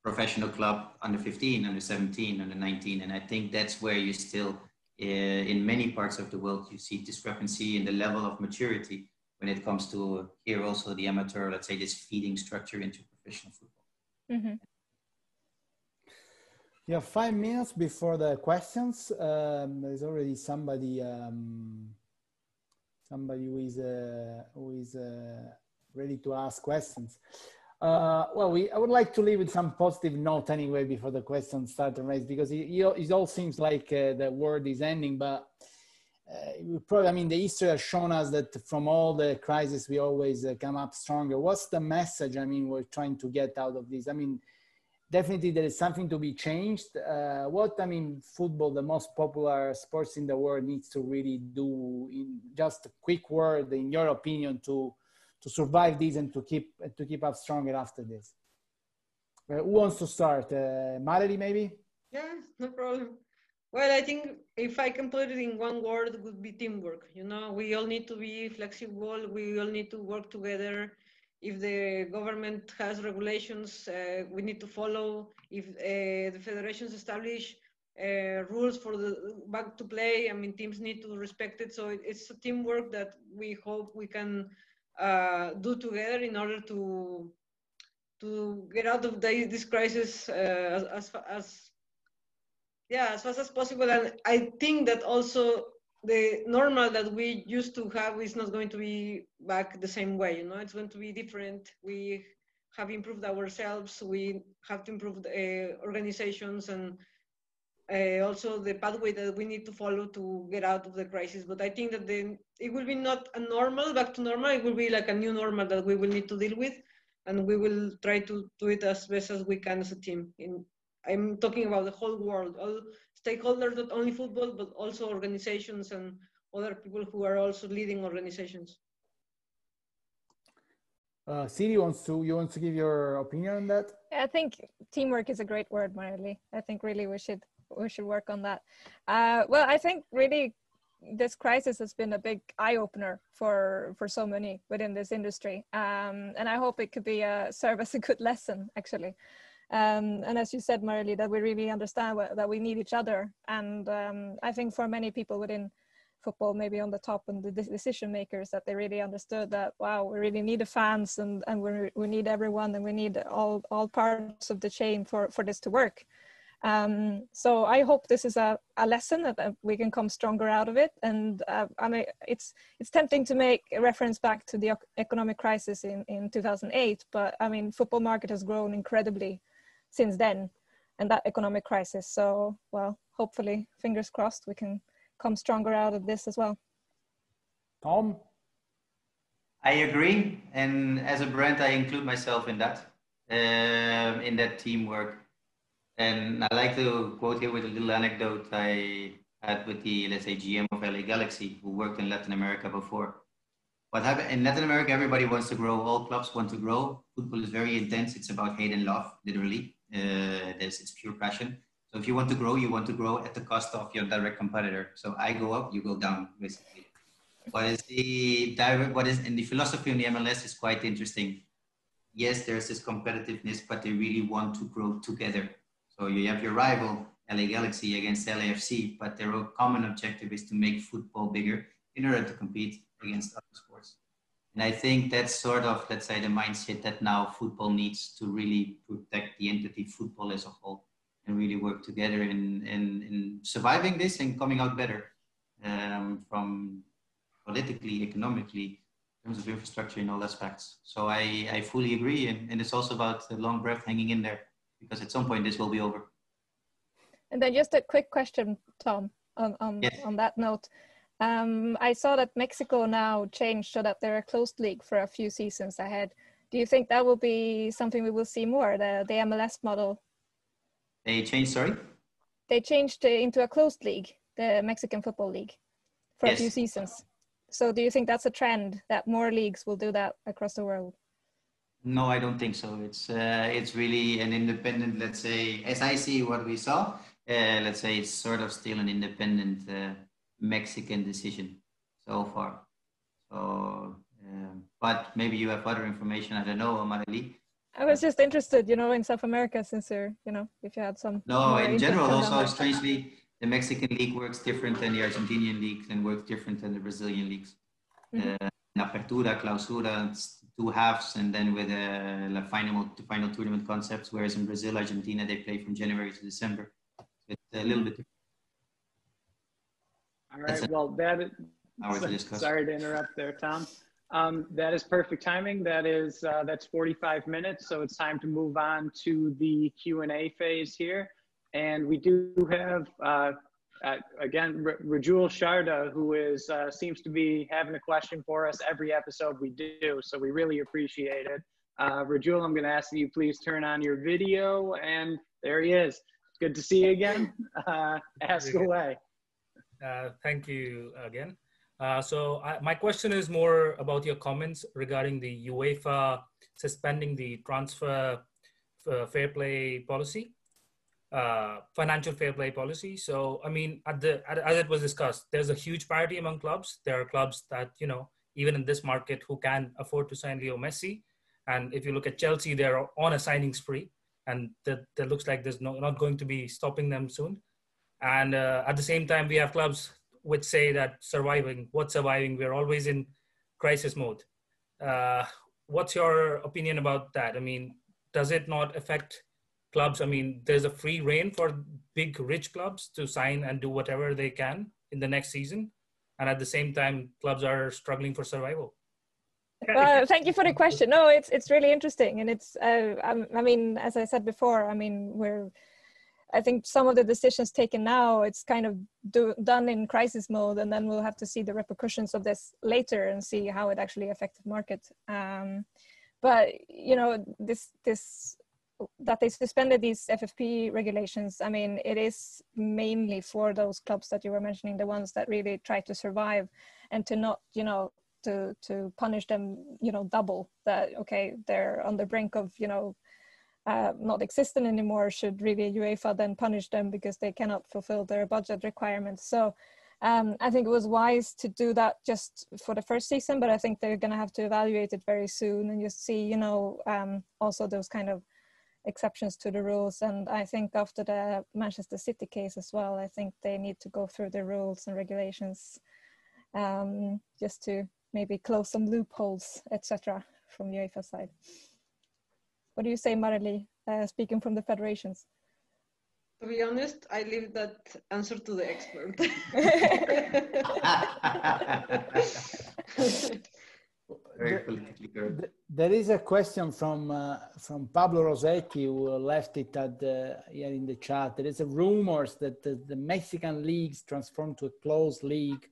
professional club under 15, under 17, under 19, and I think that's where you still. Uh, in many parts of the world, you see discrepancy in the level of maturity when it comes to here also the amateur, let's say this feeding structure into professional football. Mm-hmm. Yeah, five minutes before the questions. Um, there's already somebody, um, somebody who is uh, who is uh, ready to ask questions. Uh, well, we, I would like to leave with some positive note anyway before the questions start to raise because it, it all seems like uh, the world is ending, but uh, probably, I mean, the history has shown us that from all the crises, we always uh, come up stronger. What's the message? I mean, we're trying to get out of this. I mean, definitely there is something to be changed. Uh, what I mean, football, the most popular sports in the world, needs to really do in just a quick word, in your opinion, to to survive this and to keep to keep up stronger after this. Uh, who wants to start? Uh, maybe. Yes, no problem. Well, I think if I can put it in one word, it would be teamwork. You know, we all need to be flexible. We all need to work together. If the government has regulations, uh, we need to follow. If uh, the federations establish uh, rules for the back to play, I mean, teams need to respect it. So it's a teamwork that we hope we can uh, do together in order to to get out of the, this crisis uh, as, as, as yeah as fast as possible. And i think that also the normal that we used to have is not going to be back the same way you know? It's going to be different. We have improved ourselves. We have to improve the, uh, organizations and uh, also the pathway that we need to follow to get out of the crisis. But i think that the, it will be not a normal back to normal. It will be like a new normal that we will need to deal with. And we will try to do it as best as we can as a team in I'm talking about the whole world, all stakeholders, not only football, but also organizations and other people who are also leading organizations. Uh, Siri wants to, you want to give your opinion on that? I think teamwork is a great word, Marely. I think really we should, we should work on that. Uh, well, I think really this crisis has been a big eye opener for for so many within this industry um, and i hope it could be a serve as a good lesson actually um, and as you said, Marely, that we really understand what, that we need each other. And um, I think for many people within football, maybe on the top and the decision makers, that they really understood that wow, we really need the fans and and we we need everyone and we need all all parts of the chain for for this to work. Um, so I hope this is a, a lesson that, that, we can come stronger out of it. And uh, I mean, it's it's tempting to make a reference back to the economic crisis in in 2008, but I mean, football market has grown incredibly since then and that economic crisis. So, well, hopefully, fingers crossed, we can come stronger out of this as well. Tom? I agree. And as a brand, I include myself in that, um, in that teamwork. And I like to quote here with a little anecdote I had with the, let's say, GM of LA Galaxy, who worked in Latin America before. What happened in Latin America, everybody wants to grow. All clubs want to grow. Football is very intense. It's about hate and love, literally Uh, there's it's pure passion. So if you want to grow, you want to grow at the cost of your direct competitor. So I go up, you go down, basically. What is the direct? What is in the philosophy in the MLS is quite interesting. Yes, there's this competitiveness, but they really want to grow together. So you have your rival, LA Galaxy, against LAFC, but their common objective is to make football bigger in order to compete against other sports. And I think that's sort of, let's say, the mindset that now football needs to really protect the entity football as a whole and really work together in, in, in surviving this and coming out better um, from politically, economically, in terms of infrastructure in all aspects. So I, I fully agree. And, and it's also about the long breath hanging in there because at some point this will be over. And then just a quick question, Tom, on, on, yes. on that note. Um, I saw that Mexico now changed so that they're a closed league for a few seasons ahead. Do you think that will be something we will see more, the, the MLS model? They changed, sorry? They changed into a closed league, the Mexican Football League, for yes. a few seasons. So do you think that's a trend that more leagues will do that across the world? No, I don't think so. It's uh, it's really an independent. Let's say, as I see what we saw, uh, let's say it's sort of still an independent uh, Mexican decision so far. So, um, but maybe you have other information. I don't know, Marely. I was just interested, you know, in South America, since you're, you know, if you had some. No, in general, also strangely, the Mexican league works different than the Argentinian league and works different than the Brazilian leagues. Mm-hmm. Uh, apertura, clausura, two halves, and then with uh, the final, the final tournament concepts. Whereas in Brazil, Argentina, they play from January to December. It's a little bit different. All right. Well, that is, sorry to interrupt there, Tom. Um, that is perfect timing. That is uh, that's 45 minutes, so it's time to move on to the Q and A phase here. And we do have uh, uh, again Rajul Sharda, who is uh, seems to be having a question for us every episode we do. So we really appreciate it. Uh, Rajul, I'm going to ask that you please turn on your video, and there he is. Good to see you again. Uh, ask away. Uh, thank you again. Uh, so I, my question is more about your comments regarding the UEFA suspending the transfer uh, fair play policy, uh, financial fair play policy. So I mean, at the at, as it was discussed, there's a huge parity among clubs. There are clubs that you know even in this market who can afford to sign Leo Messi, and if you look at Chelsea, they're on a signing spree, and that, that looks like there's no, not going to be stopping them soon. And uh, at the same time, we have clubs which say that surviving, what's surviving, we're always in crisis mode. Uh, what's your opinion about that? I mean, does it not affect clubs? I mean, there's a free reign for big, rich clubs to sign and do whatever they can in the next season. And at the same time, clubs are struggling for survival. Uh, thank you for the question. No, it's it's really interesting, and it's uh, I mean, as I said before, I mean, we're I think some of the decisions taken now, it's kind of do, done in crisis mode, and then we'll have to see the repercussions of this later and see how it actually affected market. Um, but you know, this this that they suspended these FFP regulations. I mean, it is mainly for those clubs that you were mentioning, the ones that really try to survive, and to not, you know, to to punish them, you know, double. That okay, they're on the brink of, you know uh, not existent anymore should really UEFA then punish them because they cannot fulfill their budget requirements. So um, I think it was wise to do that just for the first season, but I think they're going to have to evaluate it very soon and just see, you know, um, also those kind of exceptions to the rules. And I think after the Manchester City case as well, I think they need to go through the rules and regulations um, just to maybe close some loopholes, etc., from UEFA side. What do you say, Marely, uh, speaking from the federations? To be honest, I leave that answer to the expert. Very politically correct. There is a question from uh, from Pablo Rossetti who left it at the, here in the chat. There is a rumors that the, the Mexican leagues transformed to a closed league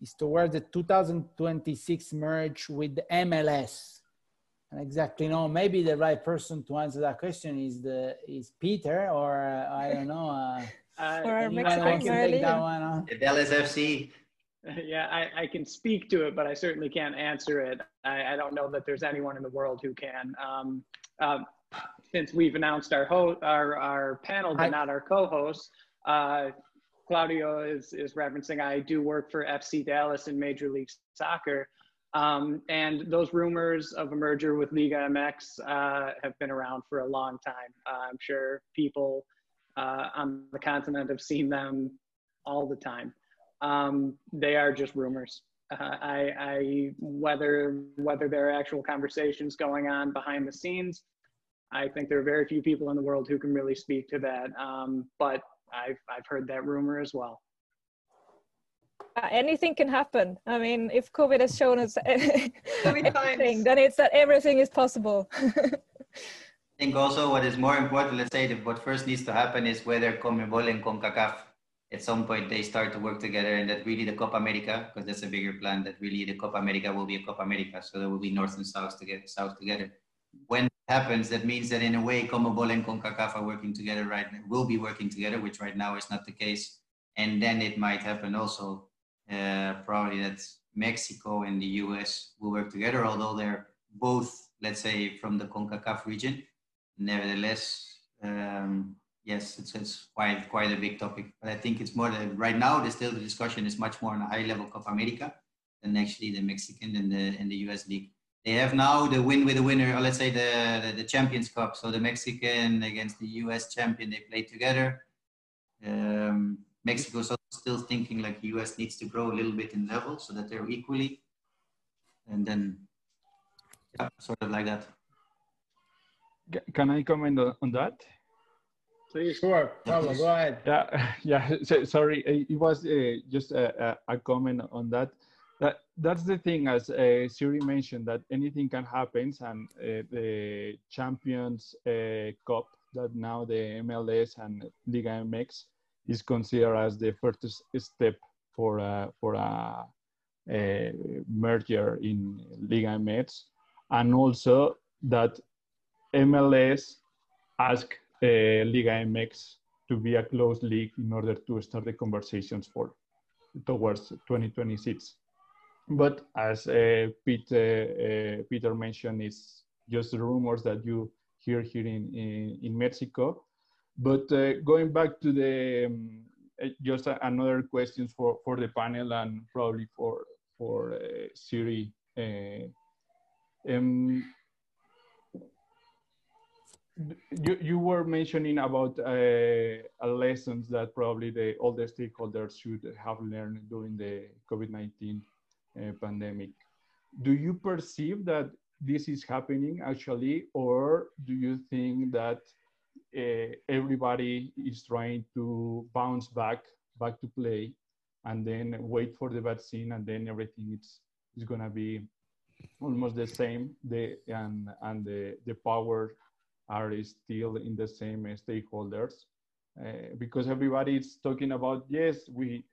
is toward the 2026 merge with the MLS exactly know. Maybe the right person to answer that question is the is Peter, or uh, I don't know. Uh, uh, or Mexican take that one on. FC. Yeah, I, I can speak to it, but I certainly can't answer it. I, I don't know that there's anyone in the world who can. Um, um, since we've announced our host, our, our panel, but not our co-host, uh, Claudio is, is referencing, I do work for FC Dallas in Major League Soccer. Um, and those rumors of a merger with Liga MX uh, have been around for a long time. Uh, I'm sure people uh, on the continent have seen them all the time. Um, they are just rumors. Uh, I, I, whether whether there are actual conversations going on behind the scenes, I think there are very few people in the world who can really speak to that. Um, but I've I've heard that rumor as well. Anything can happen. I mean, if COVID has shown us anything, then it's that everything is possible. I think also what is more important, let's say that what first needs to happen is whether CONMEBOL and CONCACAF at some point they start to work together and that really the Copa America, because that's a bigger plan, that really the Copa America will be a Copa America. So there will be North and South together, South together. When happens, that means that in a way, CONMEBOL and CONCACAF are working together right now, will be working together, which right now is not the case. And then it might happen also, uh, probably that Mexico and the US will work together, although they're both, let's say, from the CONCACAF region. Nevertheless, um, yes, it's, it's quite quite a big topic. But I think it's more that right now, the still the discussion is much more on a high level Copa America than actually the Mexican and the and the US league they have now the win with the winner, or let's say the, the, the, Champions Cup. So the Mexican against the US champion, they play together. Um, Mexico is still thinking like the US needs to grow a little bit in level so that they're equally. And then, yeah, sort of like that. Can I comment on that? Please, sure. Pablo, go ahead. Yeah, yeah. So, sorry, it was uh, just a, a, comment on that that that's the thing as uh, Siri mentioned that anything can happen and uh, the champions uh, cup that now the MLS and Liga MX is considered as the first step for a, for a, a merger in Liga MX and also that MLS asked uh, Liga MX to be a closed league in order to start the conversations for towards 2026 but as uh, Peter, uh, Peter mentioned, it's just the rumors that you hear here in, in, in Mexico. But uh, going back to the, um, uh, just another questions for, for the panel and probably for, for uh, Siri. Uh, um, you, you were mentioning about uh, lessons that probably the all the stakeholders should have learned during the COVID-19 uh, pandemic. Do you perceive that this is happening actually, or do you think that uh, everybody is trying to bounce back, back to play, and then wait for the vaccine, and then everything is is gonna be almost the same. The and and the the power are still in the same stakeholders uh, because everybody is talking about yes, we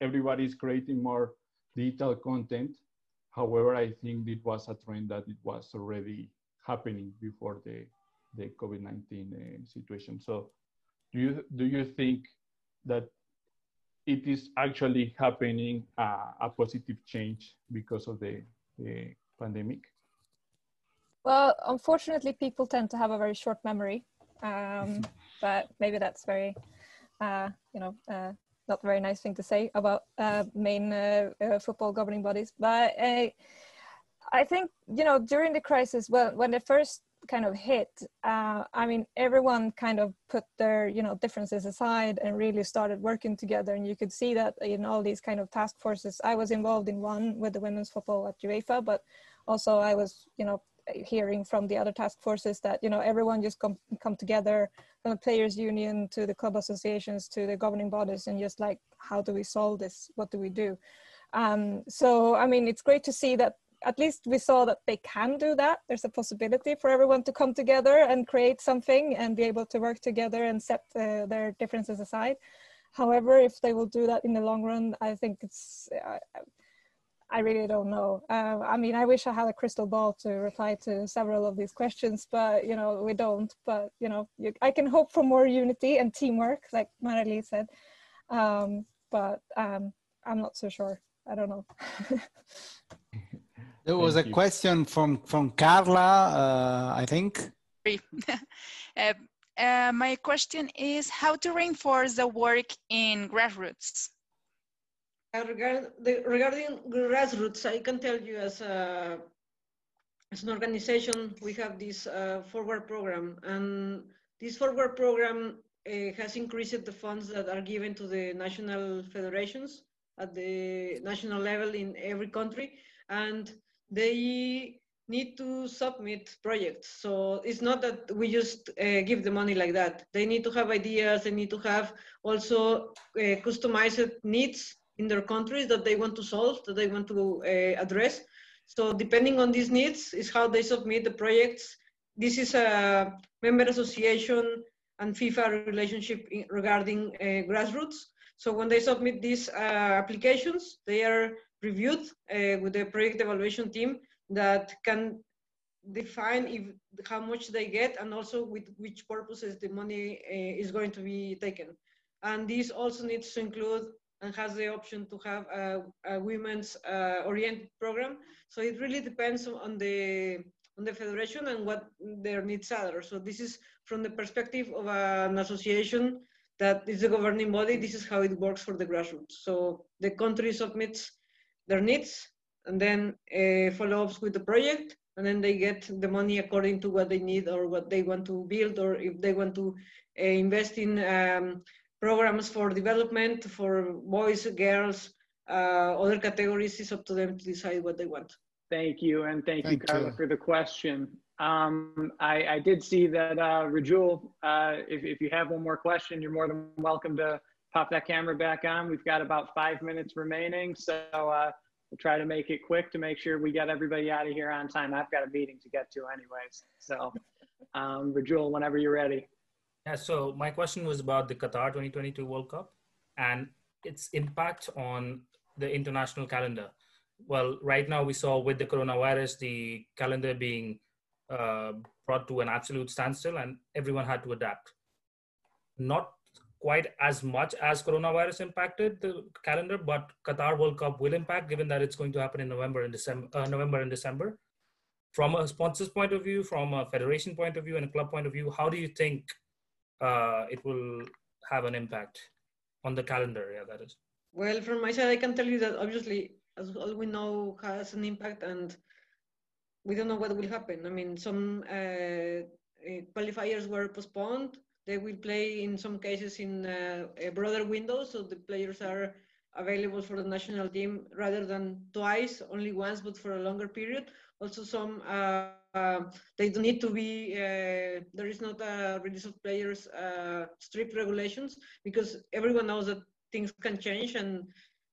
everybody is creating more digital content. However, I think it was a trend that it was already happening before the, the COVID-19 uh, situation. So do you, do you think that it is actually happening uh, a positive change because of the, the pandemic? Well, unfortunately, people tend to have a very short memory, um, but maybe that's very, uh, you know, uh, not very nice thing to say about uh, main uh, football governing bodies. But I think you know during the crisis, well, when the first kind of hit, uh, I mean, everyone kind of put their you know differences aside and really started working together. And you could see that in all these kind of task forces. I was involved in one with the women's football at UEFA, but also I was you know hearing from the other task forces that you know everyone just come come together from the players union to the club associations to the governing bodies and just like how do we solve this what do we do um, so i mean it's great to see that at least we saw that they can do that there's a possibility for everyone to come together and create something and be able to work together and set uh, their differences aside however if they will do that in the long run i think it's uh, I really don't know. Uh, I mean, I wish I had a crystal ball to reply to several of these questions, but you know, we don't. But you know, you, I can hope for more unity and teamwork, like Marely said. Um, but um, I'm not so sure. I don't know. there was Thank a you. question from from Carla, uh, I think. uh, uh, my question is how to reinforce the work in grassroots? Uh, regard the, regarding grassroots, I can tell you as a as an organization, we have this uh, forward program, and this forward program uh, has increased the funds that are given to the national federations at the national level in every country, and they need to submit projects. So it's not that we just uh, give the money like that. They need to have ideas. They need to have also uh, customized needs in their countries that they want to solve, that they want to uh, address. So depending on these needs is how they submit the projects. This is a member association and FIFA relationship in, regarding uh, grassroots. So when they submit these uh, applications, they are reviewed uh, with the project evaluation team that can define if how much they get and also with which purposes the money uh, is going to be taken. And this also needs to include and has the option to have a, a women's uh, oriented program. So it really depends on the on the federation and what their needs are. So this is from the perspective of an association that is the governing body. This is how it works for the grassroots. So the country submits their needs and then uh, follow-ups with the project and then they get the money according to what they need or what they want to build or if they want to uh, invest in um, programs for development for boys girls uh, other categories. Is up to them to decide what they want. Thank you and thank, thank you carla you. for the question. Um, I, I, did see that uh, Rajul, uh, if, if you have one more question, you're more than welcome to pop that camera back on. We've got about five minutes remaining. So uh, we'll try to make it quick to make sure we get everybody out of here on time. I've got a meeting to get to anyways. So, um, Rajul, whenever you're ready. Yeah, so my question was about the Qatar 2022 World Cup and its impact on the international calendar. Well, right now we saw with the coronavirus, the calendar being uh, brought to an absolute standstill and everyone had to adapt. Not quite as much as coronavirus impacted the calendar, but Qatar World Cup will impact given that it's going to happen in November and December. Uh, November and December. From a sponsor's point of view, from a federation point of view, and a club point of view, how do you think uh, it will have an impact on the calendar? Yeah, that is. Well, from my side, I can tell you that obviously, as all we know, has an impact, and we don't know what will happen. I mean, some uh, qualifiers were postponed they will play in some cases in uh, a broader window, so the players are available for the national team rather than twice, only once, but for a longer period. Also, some uh, uh, they don't need to be. Uh, there is not a release of players uh, strict regulations because everyone knows that things can change and.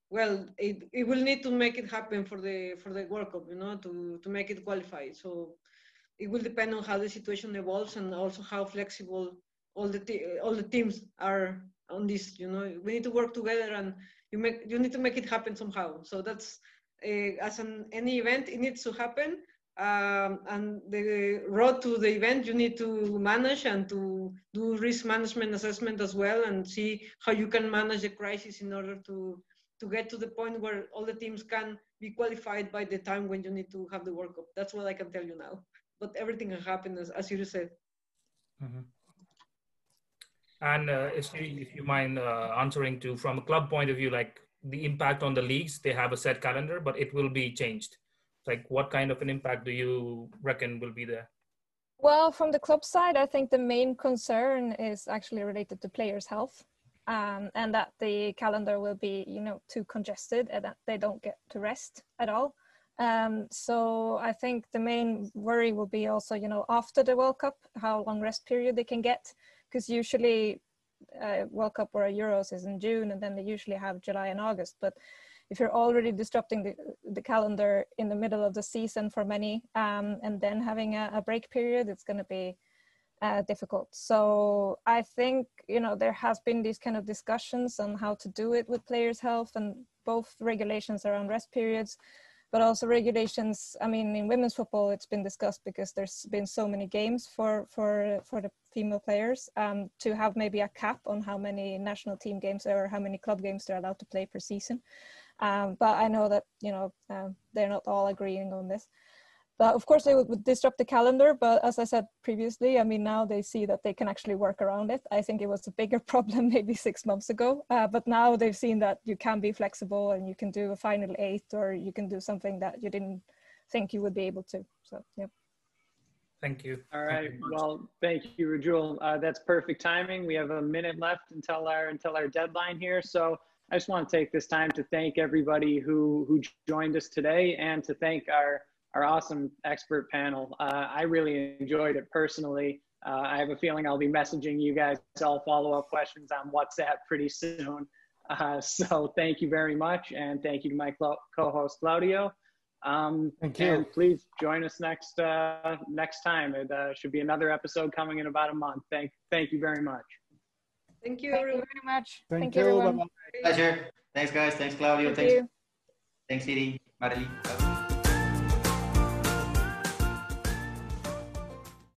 Well, it, it will need to make it happen for the for the World Cup, you know, to, to make it qualify. So it will depend on how the situation evolves and also how flexible all the all the teams are on this you know we need to work together and you make you need to make it happen somehow so that's uh, as an any event it needs to happen um, and the road to the event you need to manage and to do risk management assessment as well and see how you can manage the crisis in order to to get to the point where all the teams can be qualified by the time when you need to have the World Cup. That's what I can tell you now. But everything can happen as, as you said. Mm-hmm. And uh, if you if you mind uh, answering to from a club point of view, like the impact on the leagues, they have a set calendar, but it will be changed. Like, what kind of an impact do you reckon will be there? Well, from the club side, I think the main concern is actually related to players' health, um, and that the calendar will be, you know, too congested and that they don't get to rest at all. Um, so I think the main worry will be also, you know, after the World Cup, how long rest period they can get because usually uh, World Cup or Euros is in June, and then they usually have July and August. But if you're already disrupting the, the calendar in the middle of the season for many, um, and then having a, a break period, it's going to be uh, difficult. So I think you know there has been these kind of discussions on how to do it with players' health and both regulations around rest periods but also regulations i mean in women's football it's been discussed because there's been so many games for for for the female players um, to have maybe a cap on how many national team games or how many club games they're allowed to play per season. Um, but i know that you know um, they're not all agreeing on this that of course they would, would disrupt the calendar but as i said previously i mean now they see that they can actually work around it i think it was a bigger problem maybe six months ago uh, but now they've seen that you can be flexible and you can do a final eight or you can do something that you didn't think you would be able to so yeah Thank you. All right. You well, thank you, Rajul. Uh, that's perfect timing. We have a minute left until our until our deadline here. So I just want to take this time to thank everybody who who joined us today and to thank our our awesome expert panel. Uh, I really enjoyed it personally. Uh, I have a feeling I'll be messaging you guys all follow up questions on WhatsApp pretty soon. Uh, so thank you very much, and thank you to my co-host Claudio. Um, Thank you. And please join us next uh, next time. It uh, should be another episode coming in about a month. Thank thank you very much. Thank you, thank you very much Thank, thank you. you everyone Pleasure. Thanks, guys. Thanks, Claudio. Thank Thanks, you. thanks, Edie, Marely. Bye.